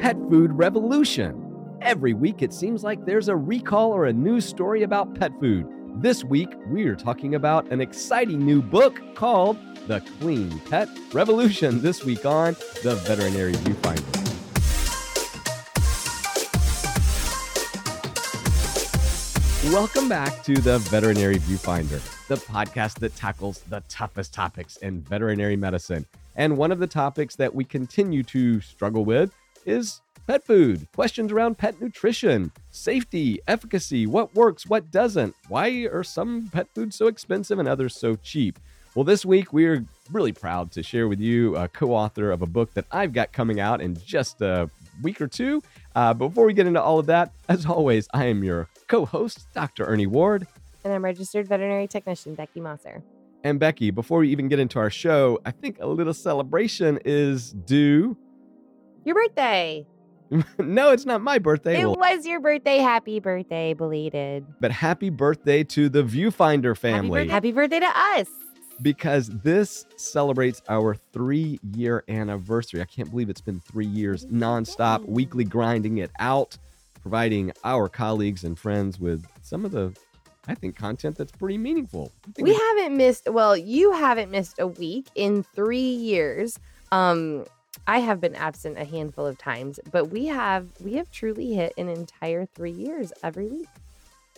pet food revolution. Every week, it seems like there's a recall or a news story about pet food. This week, we're talking about an exciting new book called The Clean Pet Revolution. This week on The Veterinary Viewfinder. Welcome back to the Veterinary Viewfinder, the podcast that tackles the toughest topics in veterinary medicine. And one of the topics that we continue to struggle with is pet food, questions around pet nutrition, safety, efficacy, what works, what doesn't, why are some pet foods so expensive and others so cheap. Well, this week we're really proud to share with you a co author of a book that I've got coming out in just a week or two. Uh, before we get into all of that, as always, I am your co host, Dr. Ernie Ward. And I'm registered veterinary technician Becky Mosser. And Becky, before we even get into our show, I think a little celebration is due. Your birthday. no, it's not my birthday. It well, was your birthday. Happy birthday, belated. But happy birthday to the Viewfinder family. Happy, birthday, happy birthday to us. Because this celebrates our three year anniversary. I can't believe it's been three years nonstop, weekly grinding it out, providing our colleagues and friends with some of the I think content that's pretty meaningful. We haven't missed well, you haven't missed a week in 3 years. Um I have been absent a handful of times, but we have we have truly hit an entire 3 years every week.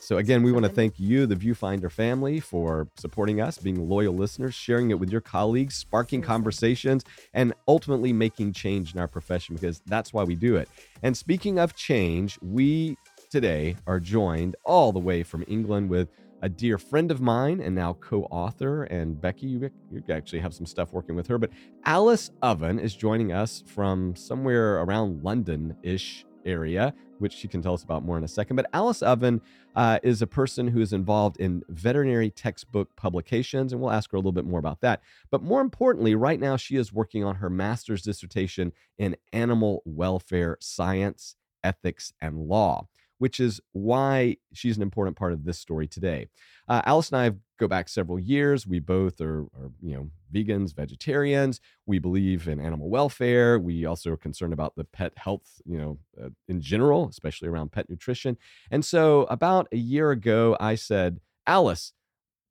So again, we want to thank you, the Viewfinder family, for supporting us, being loyal listeners, sharing it with your colleagues, sparking conversations, and ultimately making change in our profession because that's why we do it. And speaking of change, we today are joined all the way from England with a dear friend of mine and now co-author and becky you, you actually have some stuff working with her but alice oven is joining us from somewhere around london-ish area which she can tell us about more in a second. But alice oven uh, is a person who is involved in veterinary textbook publications and we'll ask her a little bit more about that. But more importantly right now she is working on her master's dissertation in animal welfare science ethics and law which is why she's an important part of this story today. Uh, Alice and I go back several years. We both are, are, you know, vegans, vegetarians. We believe in animal welfare. We also are concerned about the pet health, you know, uh, in general, especially around pet nutrition. And so, about a year ago, I said, Alice,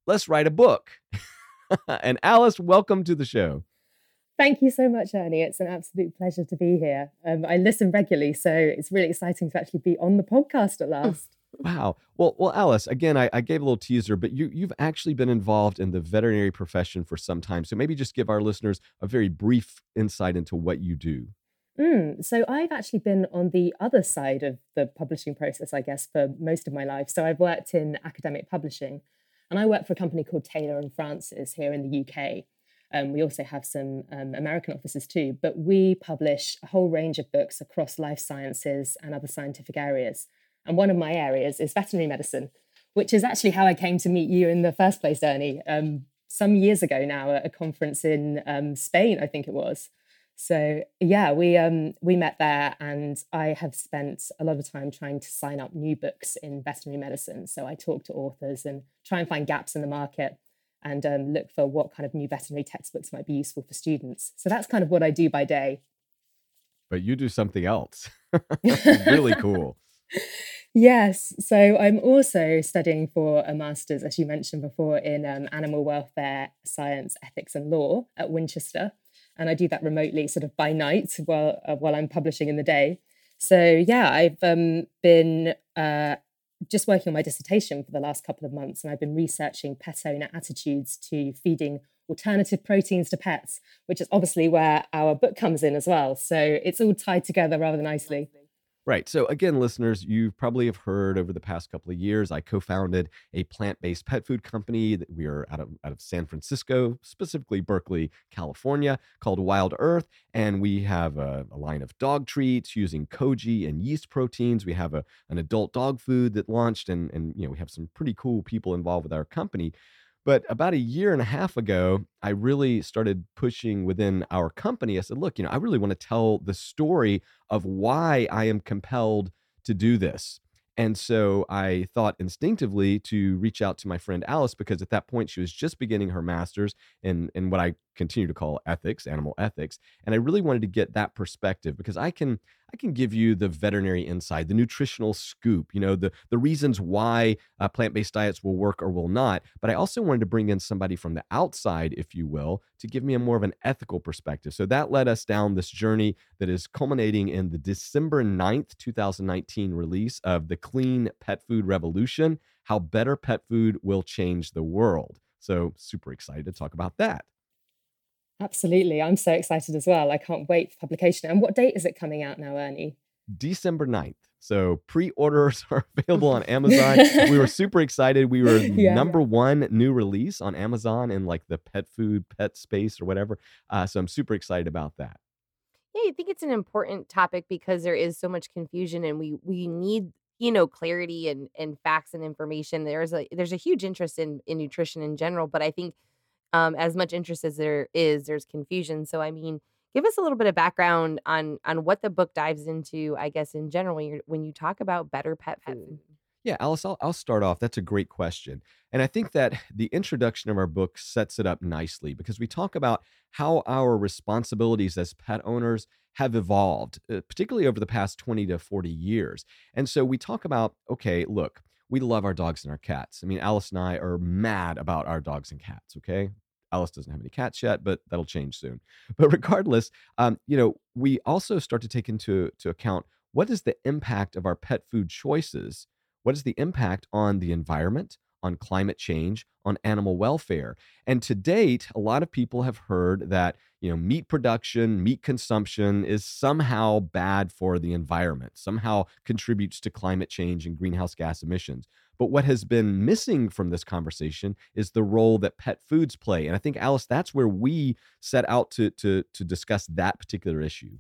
let's write a book. and Alice, welcome to the show. Thank you so much, Ernie. It's an absolute pleasure to be here. Um, I listen regularly, so it's really exciting to actually be on the podcast at last. Wow. Well, well, Alice. Again, I, I, gave a little teaser, but you you've actually been involved in the veterinary profession for some time. So maybe just give our listeners a very brief insight into what you do. Mm, so I've actually been on the other side of the publishing process, I guess, for most of my life. So I've worked in academic publishing, and I work for a company called Taylor and Francis here in the UK. Um, we also have some um, American offices too, but we publish a whole range of books across life sciences and other scientific areas. And one of my areas is veterinary medicine, which is actually how I came to meet you in the first place, Ernie, um, some years ago now at a conference in um, Spain, I think it was. So yeah, we um, we met there, and I have spent a lot of time trying to sign up new books in veterinary medicine. So I talk to authors and try and find gaps in the market and um, look for what kind of new veterinary textbooks might be useful for students. So that's kind of what I do by day. But you do something else. really cool. Yes. So I'm also studying for a master's, as you mentioned before, in um, animal welfare, science, ethics, and law at Winchester. And I do that remotely, sort of by night while, uh, while I'm publishing in the day. So yeah, I've um, been uh, just working on my dissertation for the last couple of months, and I've been researching pet owner attitudes to feeding alternative proteins to pets, which is obviously where our book comes in as well. So it's all tied together rather nicely. Right. So again, listeners, you probably have heard over the past couple of years, I co-founded a plant-based pet food company that we are out of out of San Francisco, specifically Berkeley, California, called Wild Earth, and we have a, a line of dog treats using koji and yeast proteins. We have a an adult dog food that launched, and and you know we have some pretty cool people involved with our company. But about a year and a half ago, I really started pushing within our company. I said, look, you know, I really want to tell the story of why I am compelled to do this. And so I thought instinctively to reach out to my friend Alice because at that point she was just beginning her master's in, in what I continue to call ethics, animal ethics. And I really wanted to get that perspective because I can I can give you the veterinary insight, the nutritional scoop, you know, the the reasons why uh, plant-based diets will work or will not. But I also wanted to bring in somebody from the outside, if you will, to give me a more of an ethical perspective. So that led us down this journey that is culminating in the December 9th, 2019 release of The Clean Pet Food Revolution: How Better Pet Food Will Change the World. So super excited to talk about that. Absolutely. I'm so excited as well. I can't wait for publication. And what date is it coming out now, Ernie? December 9th. So pre-orders are available on Amazon. we were super excited. We were yeah, number one new release on Amazon in like the pet food, pet space, or whatever. Uh, so I'm super excited about that. Yeah, I think it's an important topic because there is so much confusion, and we we need you know clarity and and facts and information. There's a there's a huge interest in in nutrition in general, but I think um, as much interest as there is, there's confusion. So, I mean, give us a little bit of background on on what the book dives into. I guess in general, when, you when you talk about better pet food. Yeah, Alice, I'll, I'll start off. That's a great question. And I think that the introduction of our book sets it up nicely because we talk about how our responsibilities as pet owners have evolved, uh, particularly over the past 20 to 40 years. And so we talk about okay, look, we love our dogs and our cats. I mean, Alice and I are mad about our dogs and cats, okay? Alice doesn't have any cats yet, but that'll change soon. But regardless, um, you know, we also start to take into to account what is the impact of our pet food choices? What is the impact on the environment, on climate change, on animal welfare. And to date, a lot of people have heard that, you know, meat production, meat consumption is somehow bad for the environment, somehow contributes to climate change and greenhouse gas emissions. But what has been missing from this conversation is the role that pet foods play. And I think Alice, that's where we set out to to to discuss that particular issue.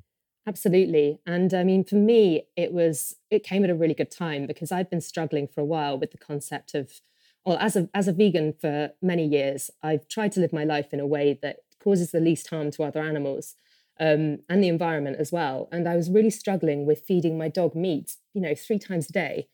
Absolutely. And I mean, for me, it was, it came at a really good time because I'd been struggling for a while with the concept of well, as a as a vegan for many years, I've tried to live my life in a way that causes the least harm to other animals um, and the environment as well. And I was really struggling with feeding my dog meat, you know, three times a day,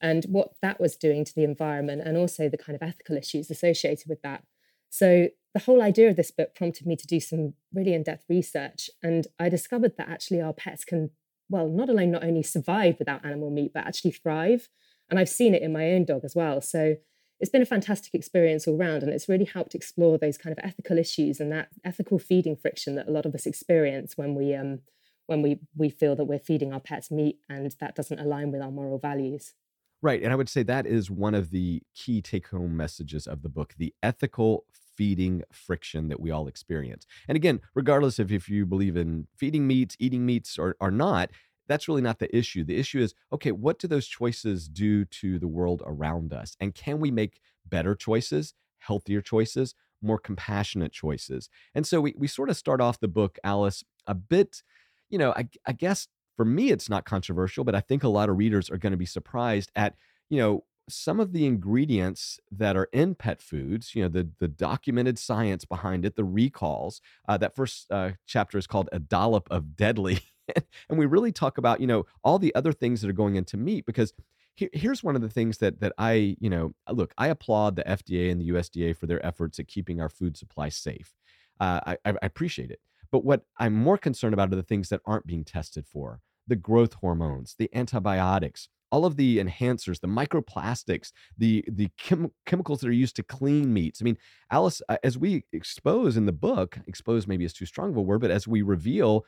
and what that was doing to the environment, and also the kind of ethical issues associated with that. So the whole idea of this book prompted me to do some really in-depth research, and I discovered that actually our pets can, well, not alone not only survive without animal meat, but actually thrive. And I've seen it in my own dog as well. So it's been a fantastic experience all round and it's really helped explore those kind of ethical issues and that ethical feeding friction that a lot of us experience when we um, when we we feel that we're feeding our pets meat and that doesn't align with our moral values. Right and i would say that is one of the key take home messages of the book the ethical feeding friction that we all experience. And again regardless of if you believe in feeding meats eating meats or, or not that's really not the issue. The issue is okay, what do those choices do to the world around us? And can we make better choices, healthier choices, more compassionate choices? And so we, we sort of start off the book, Alice, a bit, you know, I, I guess for me, it's not controversial, but I think a lot of readers are going to be surprised at, you know, some of the ingredients that are in pet foods, you know, the the documented science behind it, the recalls. Uh, that first uh, chapter is called "A Dollop of Deadly," and we really talk about you know all the other things that are going into meat because here, here's one of the things that that I you know look I applaud the FDA and the USDA for their efforts at keeping our food supply safe. Uh, I, I appreciate it, but what I'm more concerned about are the things that aren't being tested for the growth hormones, the antibiotics, all of the enhancers, the microplastics, the the chem- chemicals that are used to clean meats. I mean, Alice, uh, as we expose in the book, expose maybe is too strong of a word, but as we reveal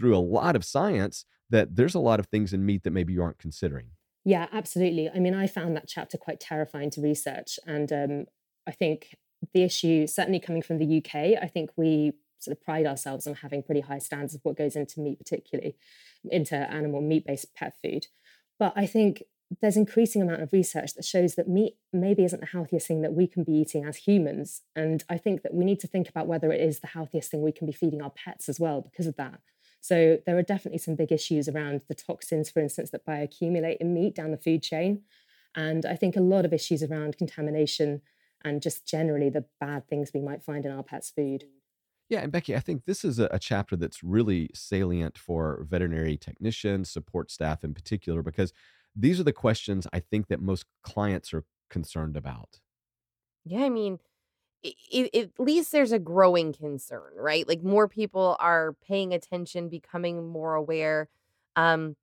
through a lot of science that there's a lot of things in meat that maybe you aren't considering. Yeah, absolutely. I mean, I found that chapter quite terrifying to research. And um, I think the issue, certainly coming from the UK, I think we sort of pride ourselves on having pretty high standards of what goes into meat, particularly into animal meat based pet food. But I think there's increasing amount of research that shows that meat maybe isn't the healthiest thing that we can be eating as humans. And I think that we need to think about whether it is the healthiest thing we can be feeding our pets as well because of that. So there are definitely some big issues around the toxins, for instance, that bioaccumulate in meat down the food chain. And I think a lot of issues around contamination and just generally the bad things we might find in our pets' food. Yeah, and Becky, I think this is a, a, chapter that's really salient for veterinary technicians, support staff in particular, because these are the questions I think that most clients are concerned about. Yeah, I mean, it, at least there's a growing concern, right? Like more people are paying attention, becoming more aware. Um,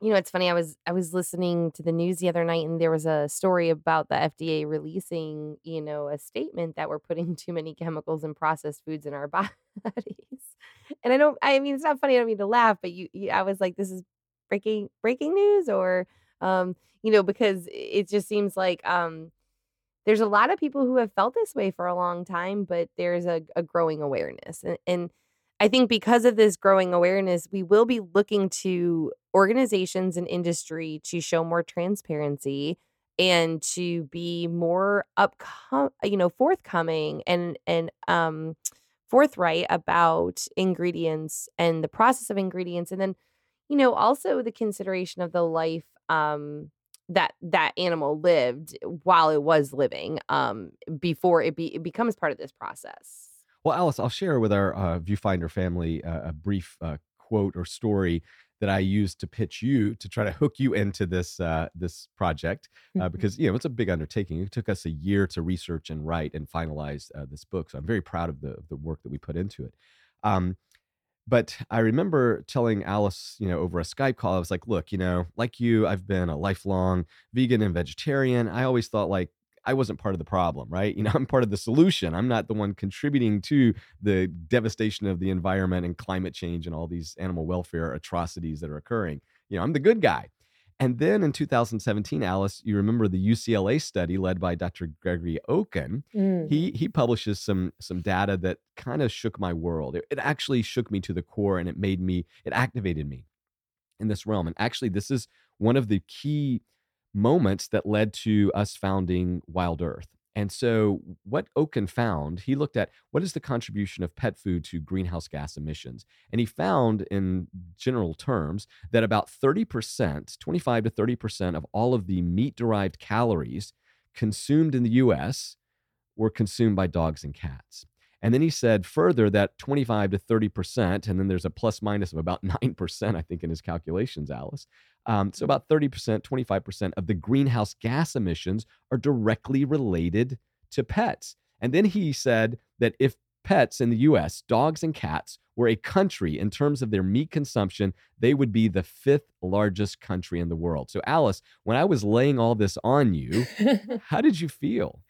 you know, it's funny. I was I was listening to the news the other night, and there was a story about the FDA releasing, you know, a statement that we're putting too many chemicals and processed foods in our bodies. And I don't. I mean, it's not funny. I don't mean to laugh, but you, you I was like, this is breaking breaking news, or um, you know, because it just seems like um there's a lot of people who have felt this way for a long time, but there's a, a growing awareness. And, and I think because of this growing awareness, we will be looking to organizations and industry to show more transparency and to be more up you know forthcoming and and um forthright about ingredients and the process of ingredients and then you know also the consideration of the life um that that animal lived while it was living um before it be it becomes part of this process well alice i'll share with our uh, viewfinder family uh, a brief uh, quote or story that I used to pitch you to try to hook you into this uh, this project uh, mm-hmm. because you know it's a big undertaking. It took us a year to research and write and finalize uh, this book, so I'm very proud of the the work that we put into it. Um, but I remember telling Alice, you know, over a Skype call, I was like, look, you know, like you, I've been a lifelong vegan and vegetarian. I always thought like I wasn't part of the problem, right? You know, I'm part of the solution. I'm not the one contributing to the devastation of the environment and climate change and all these animal welfare atrocities that are occurring. You know, I'm the good guy. And then in 2017, Alice, you remember the UCLA study led by Dr. Gregory Okin. Mm. He he publishes some some data that kind of shook my world. It, it actually shook me to the core and it made me, it activated me in this realm. And actually, this is one of the key moments that led to us founding Wild Earth. And so, what Okin found, he looked at what is the contribution of pet food to greenhouse gas emissions. And he found, in general terms, that about 30%, 25 to 30% of all of the meat derived calories consumed in the US were consumed by dogs and cats. And then he said further that 25 to 30%, and then there's a plus minus of about 9%, I think, in his calculations, Alice. Um, so about 30%, 25% of the greenhouse gas emissions are directly related to pets. And then he said that if pets in the US, dogs and cats, were a country in terms of their meat consumption, they would be the fifth largest country in the world. So, Alice, when I was laying all this on you, how did you feel?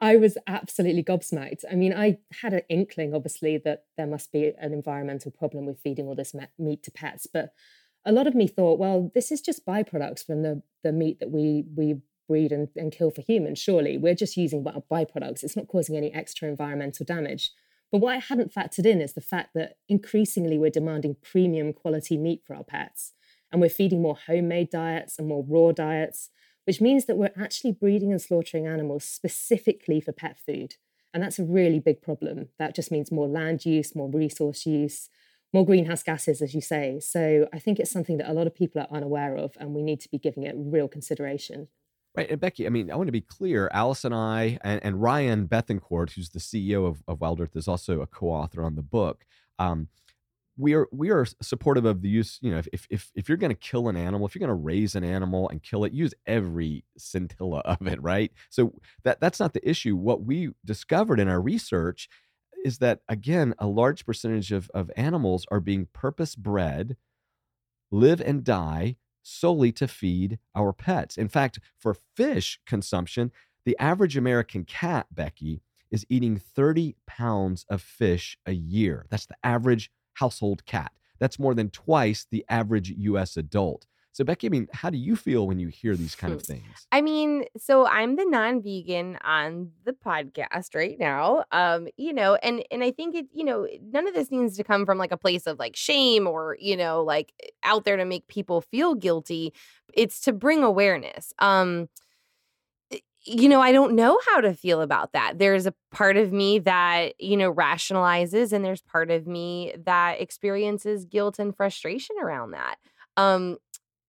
I was absolutely gobsmacked. I mean, I had an inkling, obviously, that there must be an environmental problem with feeding all this meat to pets, but a lot of me thought, well, this is just byproducts from the the meat that we we breed and, and kill for humans. Surely we're just using byproducts. It's not causing any extra environmental damage. But what I hadn't factored in is the fact that increasingly we're demanding premium quality meat for our pets, and we're feeding more homemade diets and more raw diets which means that we're actually breeding and slaughtering animals specifically for pet food. And that's a really big problem. That just means more land use, more resource use, more greenhouse gases, as you say. So I think it's something that a lot of people are unaware of, and we need to be giving it real consideration. Right. And Becky, I mean, I want to be clear. Alice and I, and, and Ryan Bethencourt, who's the CEO of, of Wild Earth, is also a co author on the book. Um, we are we are supportive of the use you know if if if you're going to kill an animal if you're going to raise an animal and kill it use every scintilla of it right so that that's not the issue what we discovered in our research is that again a large percentage of of animals are being purpose bred live and die solely to feed our pets in fact for fish consumption the average american cat becky is eating 30 pounds of fish a year that's the average household cat. That's more than twice the average US adult. So Becky, I mean, how do you feel when you hear these kind of things? I mean, so I'm the non-vegan on the podcast right now. Um, you know, and and I think it, you know, none of this needs to come from like a place of like shame or, you know, like out there to make people feel guilty. It's to bring awareness. Um, you know, I don't know how to feel about that. There's a part of me that, you know, rationalizes and there's part of me that experiences guilt and frustration around that. Um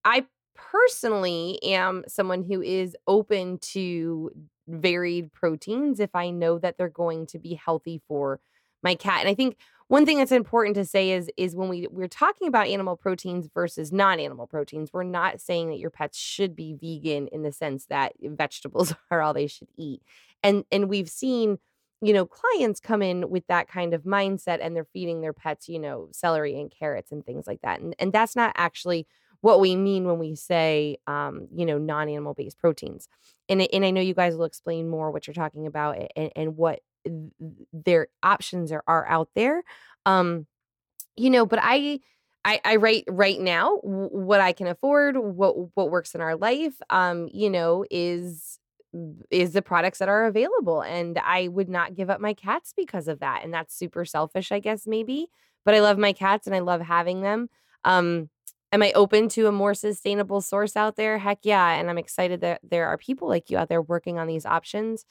I personally am someone who is open to varied proteins if I know that they're going to be healthy for my cat. And I think one thing that's important to say is is when we we're talking about animal proteins versus non-animal proteins we're not saying that your pets should be vegan in the sense that vegetables are all they should eat and and we've seen you know, clients come in with that kind of mindset and they're feeding their pets, you know, celery and carrots and things like that. And and that's not actually what we mean when we say um, you know, non-animal based proteins. And and I know you guys will explain more what you're talking about and, and what their options are, are out there. Um, you know, but I I, I write right now what I can afford, what what works in our life, um, you know, is is the products that are available. And I would not give up my cats because of that. And that's super selfish, I guess, maybe. But I love my cats and I love having them. Um, am I open to a more sustainable source out there? Heck yeah. And I'm excited that there are people like you out there working on these options.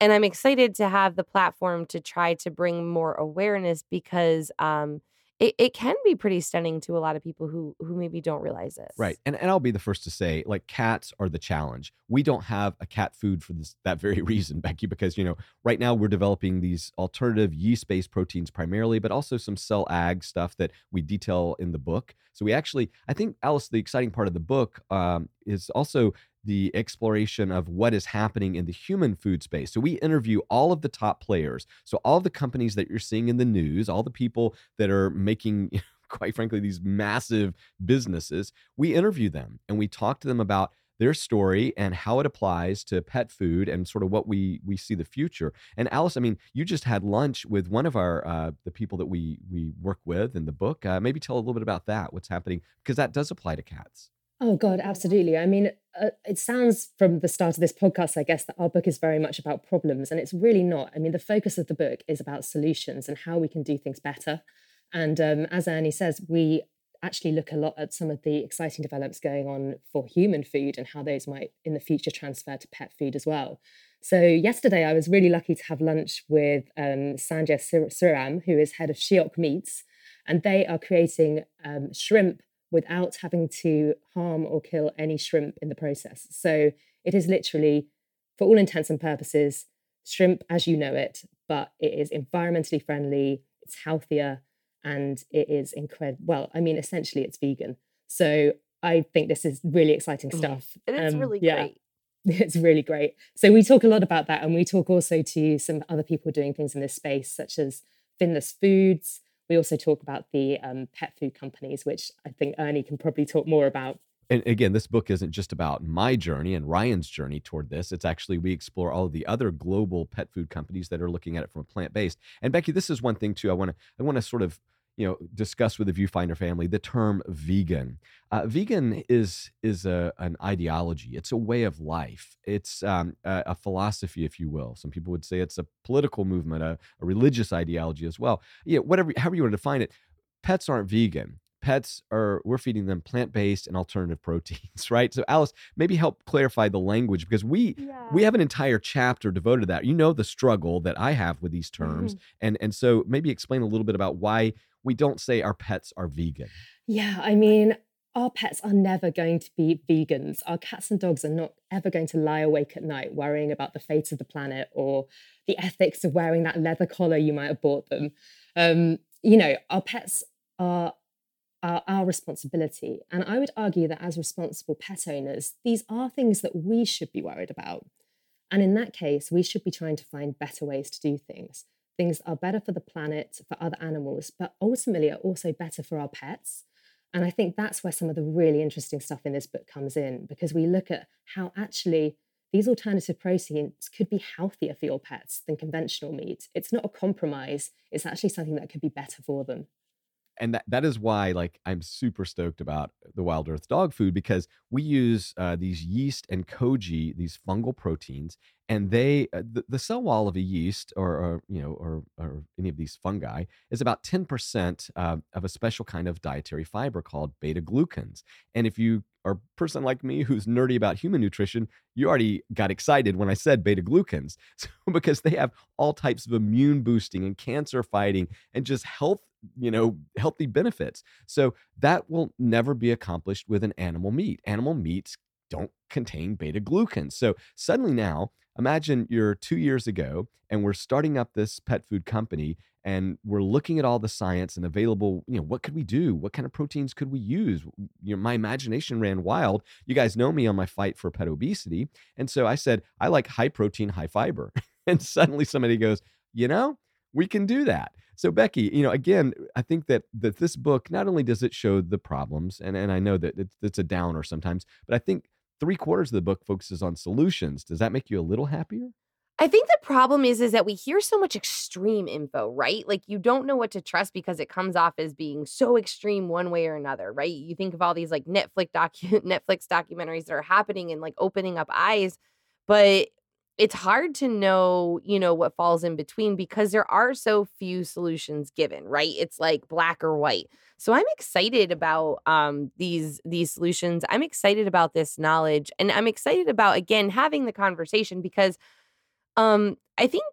And I'm excited to have the platform to try to bring more awareness because um, it, it can be pretty stunning to a lot of people who who maybe don't realize this. Right. And and I'll be the first to say, like cats are the challenge. We don't have a cat food for this that very reason, Becky, because you know, right now we're developing these alternative yeast-based proteins primarily, but also some cell ag stuff that we detail in the book. So we actually, I think, Alice, the exciting part of the book um, is also the exploration of what is happening in the human food space. So we interview all of the top players. So all the companies that you're seeing in the news, all the people that are making quite frankly these massive businesses, we interview them and we talk to them about their story and how it applies to pet food and sort of what we we see the future. And Alice, I mean, you just had lunch with one of our uh, the people that we we work with in the book. Uh, maybe tell a little bit about that. What's happening because that does apply to cats. Oh, God, absolutely. I mean, uh, it sounds from the start of this podcast, I guess, that our book is very much about problems, and it's really not. I mean, the focus of the book is about solutions and how we can do things better. And um, as Ernie says, we actually look a lot at some of the exciting developments going on for human food and how those might in the future transfer to pet food as well. So, yesterday I was really lucky to have lunch with um, Sandhya Sriram, who is head of Shiok Meats, and they are creating um, shrimp without having to harm or kill any shrimp in the process. So it is literally, for all intents and purposes, shrimp as you know it, but it is environmentally friendly, it's healthier, and it is incredible. Well, I mean, essentially, it's vegan. So I think this is really exciting mm. stuff. It is um, really yeah. great. It's really great. So we talk a lot about that, and we talk also to some other people doing things in this space, such as Finless Foods, we also talk about the um, pet food companies, which I think Ernie can probably talk more about. And again, this book isn't just about my journey and Ryan's journey toward this. It's actually we explore all of the other global pet food companies that are looking at it from a plant based. And Becky, this is one thing too. I want to I want to sort of you know discuss with the viewfinder family the term vegan. Uh, vegan is is a, an ideology. It's a way of life. It's um, a, a, philosophy if you will. Some people would say it's a political movement a, a religious ideology as well. Yeah whatever however you want to define it pets aren't vegan. Pets are we're feeding them plant-based and alternative proteins right? So alice maybe help clarify the language because we yeah. we have an entire chapter devoted to that. You know the struggle that i have with these terms mm-hmm. and and so maybe explain a little bit about why we don't say our pets are vegan. Yeah, I mean, our pets are never going to be vegans. Our cats and dogs are not ever going to lie awake at night worrying about the fate of the planet or the ethics of wearing that leather collar you might have bought them. Um, you know, our pets are, are our responsibility. And I would argue that as responsible pet owners, these are things that we should be worried about. And in that case, we should be trying to find better ways to do things things are better for the planet, for other animals, but ultimately are also better for our pets. And I think that's where some of the really interesting stuff in this book comes in, because we look at how actually these alternative proteins could be healthier for your pets than conventional meat. It's not a compromise, it's actually something that could be better for them and that, that is why like i'm super stoked about the wild earth dog food because we use uh, these yeast and koji these fungal proteins and they uh, the, the, cell wall of a yeast or, or you know or, or, any of these fungi is about 10% uh, of a special kind of dietary fiber called beta glucans and if you are a person like me who's nerdy about human nutrition you already got excited when i said beta glucans so, because they have all types of immune boosting and cancer fighting and just health you know healthy benefits. So that will never be accomplished with an animal meat. Animal meats don't contain beta glucans so suddenly now imagine you're two years ago and we're starting up this pet food company and we're looking at all the science and available you know what could we do? What kind of proteins could we use? You know my imagination ran wild. You guys know me on my fight for pet obesity. And so i said i like high protein high fiber. And suddenly somebody goes you know, we can do that. So Becky, you know, again, I think that that this book not only does it show the problems, and and I know that it's, it's a downer sometimes, but I think three quarters of the book focuses on solutions. Does that make you a little happier? I think the problem is is that we hear so much extreme info, right? Like you don't know what to trust because it comes off as being so extreme one way or another, right? You think of all these like Netflix docu- Netflix documentaries that are happening and like opening up eyes, but it's hard to know, you know, what falls in between because there are so few solutions given, right? It's like black or white. So I'm excited about um these these solutions. I'm excited about this knowledge and I'm excited about again having the conversation because um, I think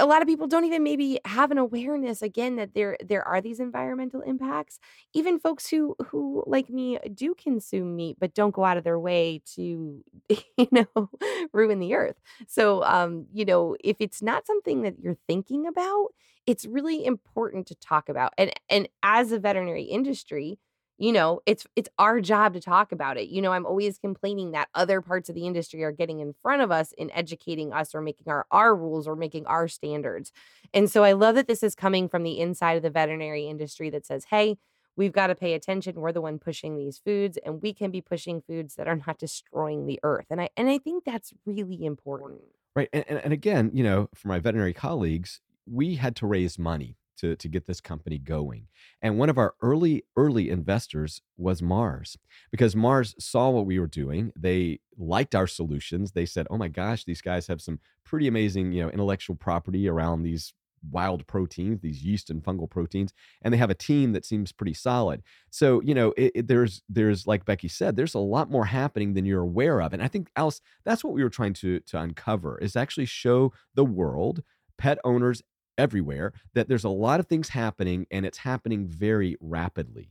a lot of people don't even maybe have an awareness again that there there are these environmental impacts. Even folks who who like me do consume meat but don't go out of their way to you know ruin the earth. So um you know if it's not something that you're thinking about, it's really important to talk about. And and as a veterinary industry, you know it's it's our job to talk about it you know i'm always complaining that other parts of the industry are getting in front of us in educating us or making our our rules or making our standards. And so i love that this is coming from the inside of the veterinary industry that says hey we've got to pay attention. We're the one pushing these foods and we can be pushing foods that are not destroying the earth. And i and i think that's really important. Right and, and, and again you know for my veterinary colleagues we had to raise money to, to get this company going. And one of our early, early investors was Mars because Mars saw what we were doing. They liked our solutions. They said, oh my gosh, these guys have some pretty amazing, you know, intellectual property around these wild proteins, these yeast and fungal proteins, and they have a team that seems pretty solid. So you know, it, it, there's there's like Becky said, there's a lot more happening than you're aware of, and I think Alice, that's what we were trying to to uncover is actually show the world, pet owners everywhere that there's a lot of things happening and it's happening very rapidly.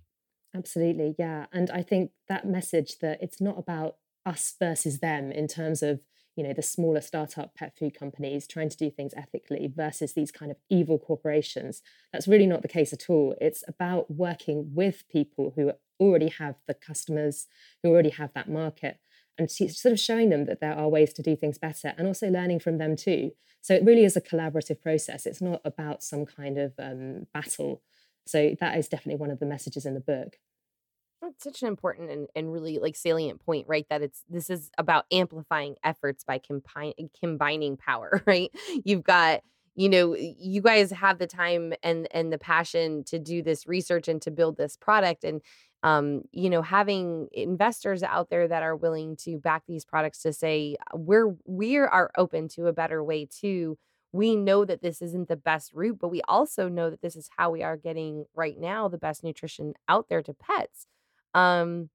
Absolutely, yeah. And I think that message that it's not about us versus them in terms of you know the smaller startup pet food companies trying to do things ethically versus these kind of evil corporations that's really not the case at all it's about working with people who already have the customers who already have that market and sort of showing them that there are ways to do things better and also learning from them too. So it really is a collaborative process. It's not about some kind of um, battle. So that is definitely one of the messages in the book. That's such an important and, and really like salient point, right? That it's this is about amplifying efforts by combine, combining power, right? You've got you know you guys have the time and and the passion to do this research and to build this product and um, you know, having investors out there that are willing to back these products to say uh, we're we are open to a better way too. We know that this isn't the best route, but we also know that this is how we are getting right now the best nutrition out there to pets. Um,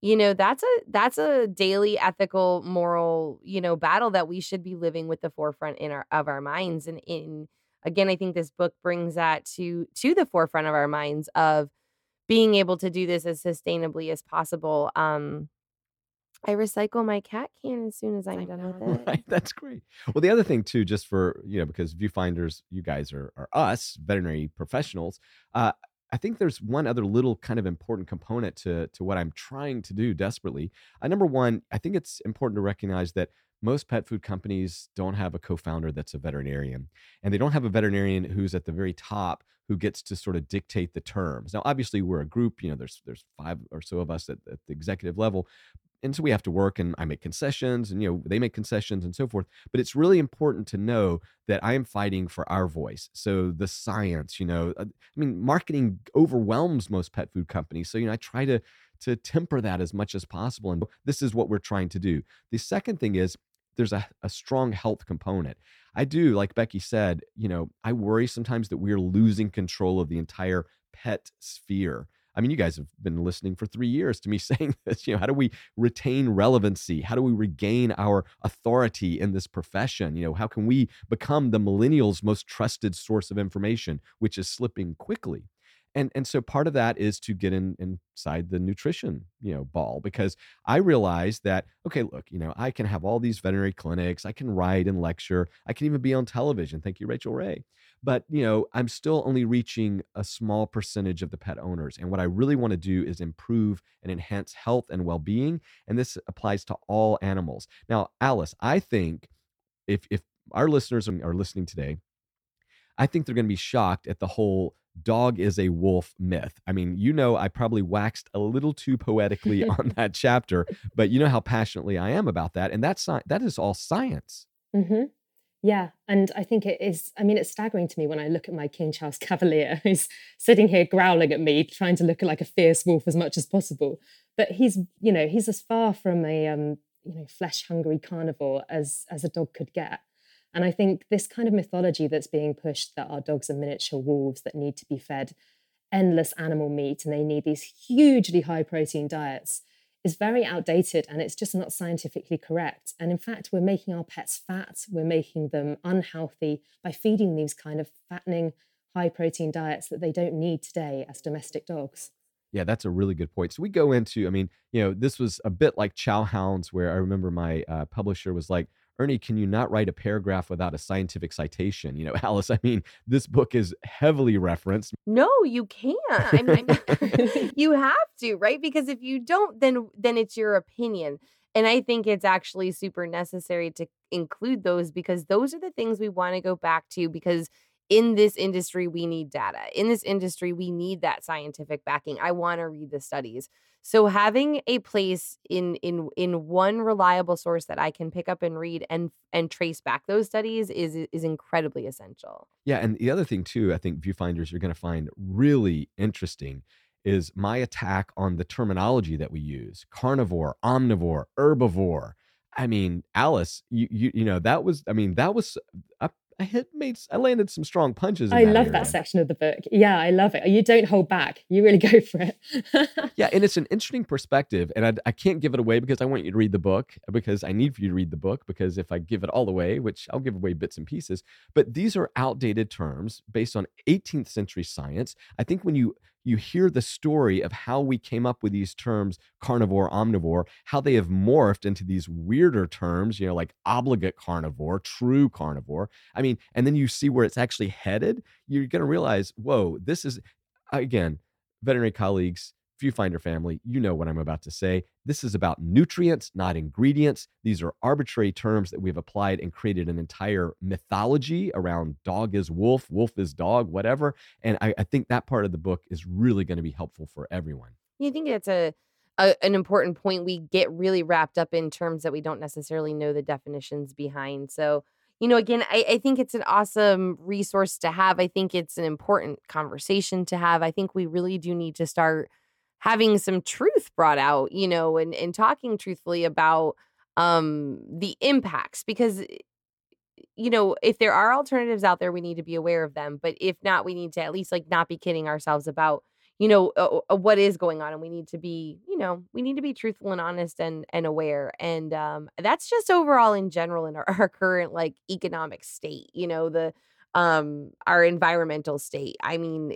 you know, that's a that's a daily ethical, moral, you know, battle that we should be living with the forefront in our of our minds. And in again, I think this book brings that to to the forefront of our minds of being able to do this as sustainably as possible. Um, I recycle my cat can as soon as I'm done with it. Right, that's great. Well, the other thing too, just for you know, because viewfinders, you guys are are us veterinary professionals. Uh, I think there's one other little kind of important component to to what I'm trying to do desperately. Uh, number one, I think it's important to recognize that most pet food companies don't have a co-founder that's a veterinarian and they don't have a veterinarian who's at the very top who gets to sort of dictate the terms now obviously we're a group you know there's there's five or so of us at, at the executive level and so we have to work and i make concessions and you know they make concessions and so forth but it's really important to know that i am fighting for our voice so the science you know uh, i mean marketing overwhelms most pet food companies so you know i try to to temper that as much as possible and this is what we're trying to do the second thing is there's a, a strong health component. I do, like Becky said, you know, I worry sometimes that we're losing control of the entire pet sphere. I mean, you guys have been listening for three years to me saying this. You know, how do we retain relevancy? How do we regain our authority in this profession? You know, how can we become the millennials' most trusted source of information, which is slipping quickly? And and so part of that is to get in inside the nutrition you know ball because i realized that okay look you know i can have all these veterinary clinics i can write and lecture i can even be on television thank you Rachael Ray but you know i'm still only reaching a small percentage of the pet owners and what i really want to do is improve and enhance health and well-being and this applies to all animals. Now alice i think if if our listeners are listening today I think they're going to be shocked at the whole dog is a wolf myth. I mean, you know, I probably waxed a little too poetically on that chapter, but you know how passionately I am about that. And that's not, that is all science. Mm-hmm. Yeah. And I think it is, I mean, it's staggering to me when I look at my King Charles Cavalier, who's sitting here growling at me, trying to look like a fierce wolf as much as possible. But he's, you know, he's as far from a, um, you know, flesh hungry carnivore as, as a dog could get. And I think this kind of mythology that's being pushed that our dogs are miniature wolves that need to be fed endless animal meat and they need these hugely high protein diets is very outdated and it's just not scientifically correct. And in fact, we're making our pets fat, we're making them unhealthy by feeding these kind of fattening, high protein diets that they don't need today as domestic dogs. Yeah, that's a really good point. So we go into, I mean, you know, this was a bit like Chow Hounds, where I remember my uh, publisher was like, Ernie, can you not write a paragraph without a scientific citation? You know, Alice, I mean, this book is heavily referenced. No, you can't. I mean, you have to, right? Because if you don't, then then it's your opinion. And I think it's actually super necessary to include those because those are the things we want to go back to because in this industry we need data. In this industry we need that scientific backing. I want to read the studies. So having a place in in in one reliable source that I can pick up and read and and trace back those studies is is incredibly essential. Yeah, and the other thing too, I think viewfinders you're going to find really interesting is my attack on the terminology that we use: carnivore, omnivore, herbivore. I mean, Alice, you you you know that was I mean that was a I hit made I landed some strong punches. I that love area. that section of the book. Yeah, I love it. You don't hold back. You really go for it. yeah, and it's an interesting perspective, and I, I can't give it away because I want you to read the book because I need for you to read the book because if I give it all away, which I'll give away bits and pieces, but these are outdated terms based on 18th century science. I think when you you hear the story of how we came up with these terms carnivore, omnivore, how they have morphed into these weirder terms, you know, like obligate carnivore, true carnivore. I mean, and then you see where it's actually headed, you're going to realize, whoa, this is, again, veterinary colleagues, Viewfinder family, you know what I'm about to say. This is about nutrients, not ingredients. These are arbitrary terms that we've applied and created an entire mythology around dog is wolf, wolf is dog, whatever. And I, I think that part of the book is really going to be helpful for everyone. You think it's a, a an important point? We get really wrapped up in terms that we don't necessarily know the definitions behind. So, you know, again, I, I, think it's an awesome resource to have. I think it's an important conversation to have. I think we really do need to start having some truth brought out, you know, and, and talking truthfully about um, the impacts because you know if there are alternatives out there we need to be aware of them but if not we need to at least like not be kidding ourselves about you know uh, what is going on and we need to be you know we need to be truthful and honest and and aware and um that's just overall in general in our, our current like economic state you know the um our environmental state i mean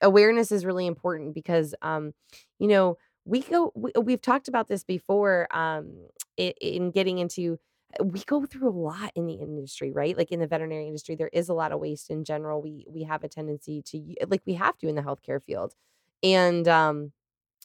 awareness is really important because um you know we go we, we've talked about this before um in, in getting into we go through a lot in the industry right like in the veterinary industry there is a lot of waste in general we we have a tendency to like we have to in the healthcare field and um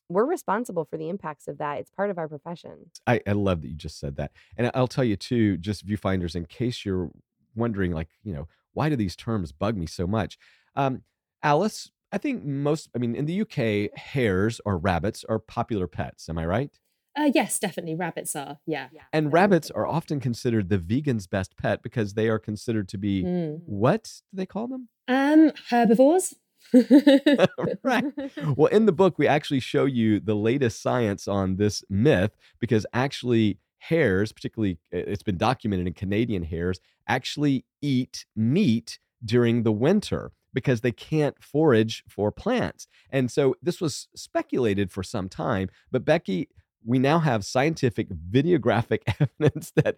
we're responsible for the impacts of that. It's part of our profession. I, I love that you just said that. And I'll tell you too, just viewfinders, in case you're wondering, like, you know, why do these terms bug me so much? Um, Alice, I think most, I mean, in the UK, hares or rabbits are popular pets. Am I right? Uh, yes, definitely. Rabbits are, yeah. yeah and rabbits are often considered the vegan's best pet because they are considered to be mm. what do they call them? Um, herbivores. right. Well, in the book, we actually show you the latest science on this myth because actually, hares, particularly, uh, it's been documented in Canadian hares, actually eat meat during the winter because they can't forage for plants. And so this was speculated for some time, but Becky, we now have scientific videographic evidence that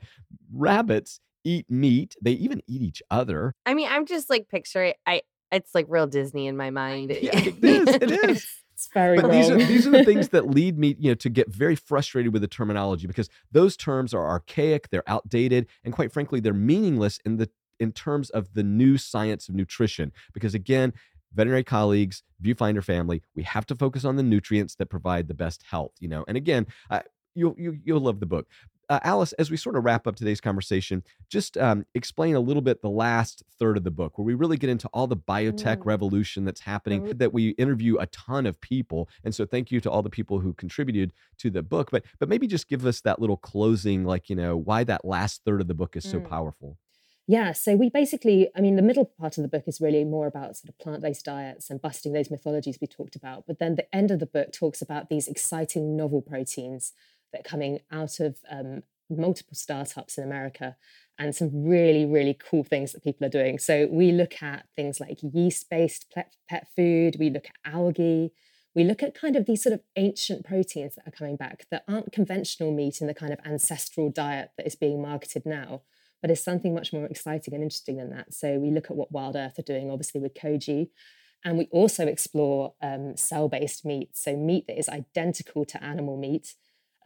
rabbits eat meat. They even eat each other. I mean, I'm just like picturing I it's like real Disney in my mind. Yeah, it is. It is. It's very but these are these are the things that lead me, you know, to get very frustrated with the terminology because those terms are archaic, they're outdated, and quite frankly, they're meaningless in the in terms of the new science of nutrition. Because again, veterinary colleagues, viewfinder family, we have to focus on the nutrients that provide the best health, you know. And again, I, you'll you, will you will love the book. Uh, Alice, as we sort of wrap up today's conversation, just um, explain a little bit the last third of the book, where we really get into all the biotech Mm. revolution that's happening. That we interview a ton of people, and so thank you to all the people who contributed to the book. But but maybe just give us that little closing, like you know, why that last third of the book is so Mm. powerful. Yeah, so we basically, I mean, the middle part of the book is really more about sort of plant based diets and busting those mythologies we talked about. But then the end of the book talks about these exciting novel proteins that are coming out of um, multiple startups in America and some really, really cool things that people are doing. So we look at things like yeast based pet, food, we look at algae. We look at kind of these sort of ancient proteins that are coming back that aren't conventional meat in the kind of ancestral diet that is being marketed now but it's something much more exciting and interesting than that. So we look at what Wild Earth are doing, obviously with Koji, and we also explore um, cell-based meat, so meat that is identical to animal meat,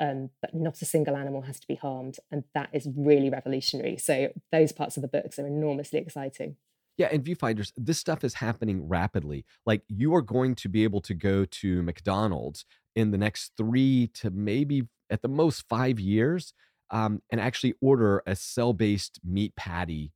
um, but not a single animal has to be harmed, and that is really revolutionary. So those parts of the books are enormously exciting. Yeah, and viewfinders, this stuff is happening rapidly. Like you are going to be able to go to McDonald's in the next three to maybe at the most five years um, and actually order a cell-based meat patty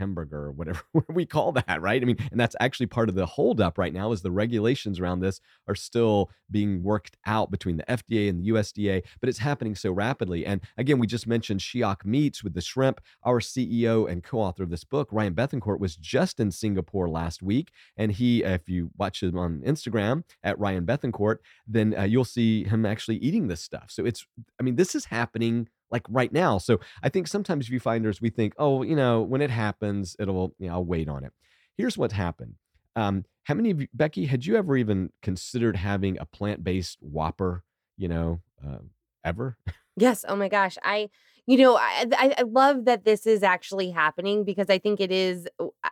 hamburger or whatever we call that right? I mean and that's actually part of the holdup right now is the regulations around this are still being worked out between the fda and the usda but it's happening so rapidly. And again we just mentioned shiok meats with the shrimp. Our ceo and co-author of this book ryan bethencourt was just in singapore last week. And he if you watch him on instagram at ryan bethencourt then uh, you'll see him actually eating this stuff. So it's i mean this is happening like right now. So I think sometimes viewfinders, we think, oh, you know, when it happens, it'll, you know, I'll wait on it. Here's what happened. Um, how many of you, Becky, had you ever even considered having a plant based Whopper, you know, uh, ever? Yes. Oh my gosh. I, you know, I, I I love that this is actually happening because I think it is.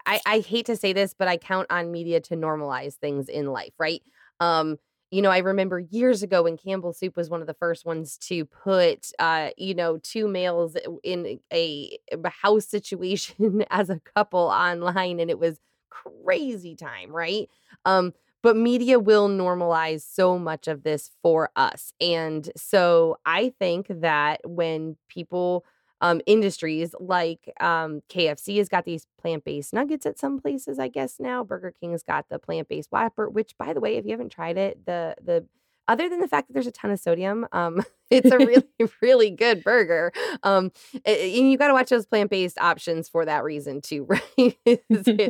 I I hate to say this, but I count on media to normalize things in life, right? Um, you know, I remember years ago when Campbell Soup was one of the first ones to put, uh, you know, two males in a, a house situation as a couple online, and it was crazy time, right? Um, but media will normalize so much of this for us. And so I think that when people, um, industries like um, KFC has got these plant based nuggets at some places, I guess now. Burger King's got the plant based Whopper, which, by the way, if you haven't tried it, the the other than the fact that there's a ton of sodium, um, it's a really, really good burger. Um, and you got to watch those plant based options for that reason too, right?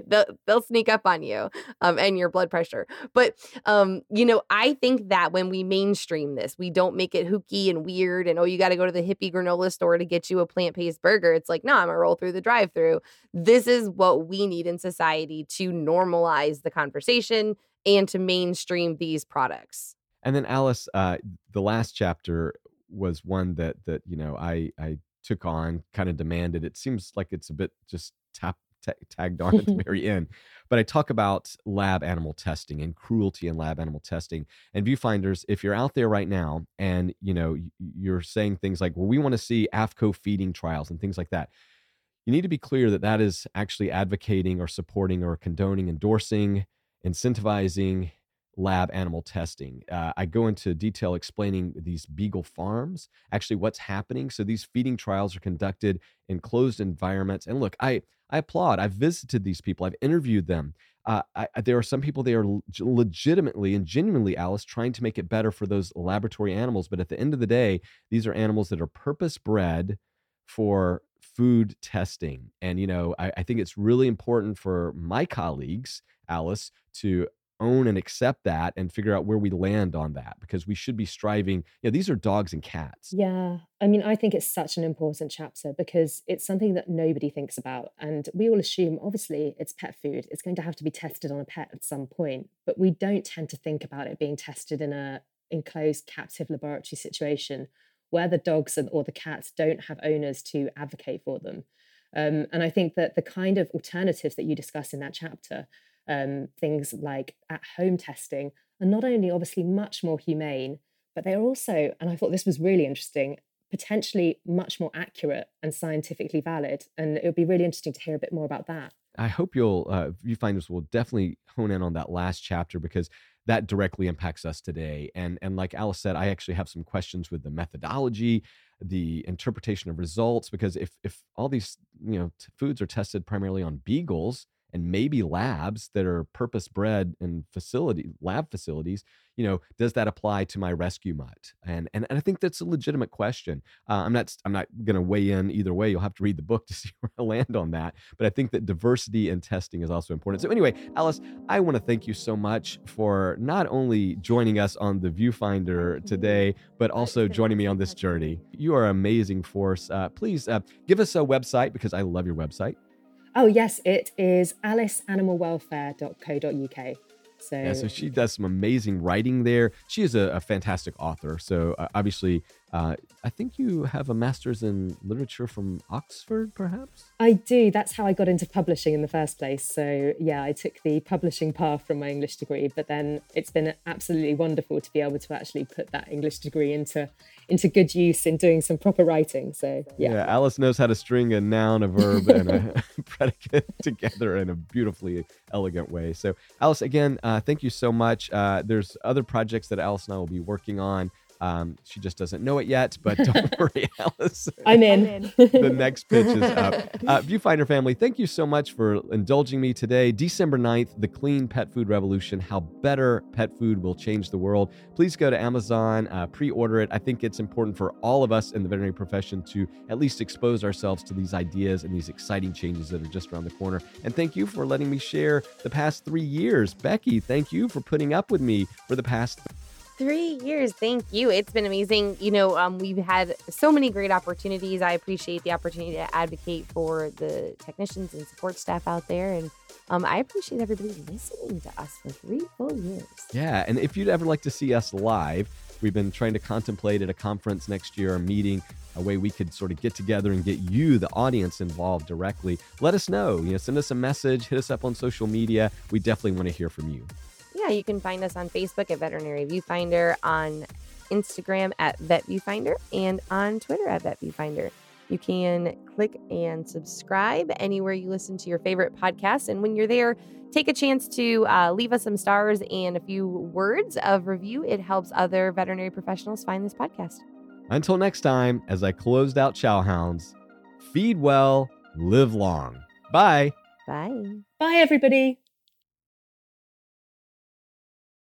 they'll, they'll sneak up on you um, and your blood pressure. But um, you know, I think that when we mainstream this, we don't make it hooky and weird, and oh, you got to go to the hippie granola store to get you a plant based burger. It's like, no, I'm gonna roll through the drive through. This is what we need in society to normalize the conversation and to mainstream these products. And then Alice, uh, the last chapter was one that that you know I I took on, kind of demanded. It seems like it's a bit just tap, ta tagged on at the very end, but I talk about lab animal testing and cruelty in lab animal testing. And viewfinders, if you're out there right now and you know you're saying things like, "Well, we want to see AAFCO feeding trials and things like that," you need to be clear that that is actually advocating or supporting or condoning, endorsing, incentivizing lab animal testing. Uh, I go into detail explaining these beagle farms, actually what's happening. So these feeding trials are conducted in closed environments. And look, I I applaud. I've visited these people. I've interviewed them. Uh, I, there are some people they are legitimately and genuinely, Alice, trying to make it better for those laboratory animals. But at the end of the day, these are animals that are purpose bred for food testing. And you know, I, I think it's really important for my colleagues, Alice, to own and accept that and figure out where we land on that because we should be striving you know these are dogs and cats Yeah, I mean, I think it's such an important chapter because it's something that nobody thinks about. And we all assume, obviously, it's pet food. It's going to have to be tested on a pet at some point. But we don't tend to think about it being tested in a enclosed captive laboratory situation where the dogs and, or the cats don't have owners to advocate for them. Um, and I think that the kind of alternatives that you discuss in that chapter, um, things like at home testing, are not only obviously much more humane, but they're also, and I thought this was really interesting, potentially much more accurate and scientifically valid. And it would be really interesting to hear a bit more about that. i hope you'll uh, viewfinders will definitely hone in on that last chapter because that directly impacts us today. And and like Alice said, I actually have some questions with the methodology, the interpretation of results, because if if all these you know t- foods are tested primarily on beagles and maybe labs that are purpose bred and facility lab facilities you know does that apply to my rescue mutt? And and, and i think that's a legitimate question. Uh, i'm not i'm not going to weigh in either way. You'll have to read the book to see where i land on that but i think that diversity and testing is also important. So anyway alice i want to thank you so much for not only joining us on the viewfinder today but also joining me on this journey. You are an amazing force. Uh, please uh, give us a website because i love your website Oh, yes, it is aliceanimalwelfare.co.uk. So, yeah, so she does some amazing writing there. She is a, a fantastic author. So uh, obviously, uh, I think you have a master's in literature from Oxford, perhaps? I do. That's how I got into publishing in the first place. So, yeah, I took the publishing path from my English degree, but then it's been absolutely wonderful to be able to actually put that English degree into into good use in doing some proper writing. So, yeah. yeah Alice knows how to string a noun, a verb, and a predicate together in a beautifully elegant way. So, Alice, again, uh, thank you so much. Uh, there's other projects that Alice and I will be working on. Um, she just doesn't know it yet, but don't worry, Alice. I'm in. the next pitch is up. Uh, Viewfinder family, thank you so much for indulging me today. December 9th, The Clean Pet Food Revolution How Better Pet Food Will Change the World. Please go to Amazon, uh, pre order it. I think it's important for all of us in the veterinary profession to at least expose ourselves to these ideas and these exciting changes that are just around the corner. And thank you for letting me share the past three years. Becky, thank you for putting up with me for the past Three years. Thank you. It's been amazing. You know, um, we've had so many great opportunities. I appreciate the opportunity to advocate for the technicians and support staff out there. And um, I appreciate everybody listening to us for three full years. Yeah. And if you'd ever like to see us live, we've been trying to contemplate at a conference next year, a meeting, a way we could sort of get together and get you, the audience, involved directly. Let us know. You know, send us a message, hit us up on social media. We definitely want to hear from you yeah, you can find us on Facebook at Veterinary Viewfinder, on Instagram at Vet Viewfinder, and on Twitter at Vet Viewfinder. You can click and subscribe anywhere you listen to your favorite podcast. And when you're there, take a chance to uh, leave us some stars and a few words of review. It helps other veterinary professionals find this podcast. Until next time, as I closed out Chowhounds, feed well, live long. Bye. Bye. Bye, everybody.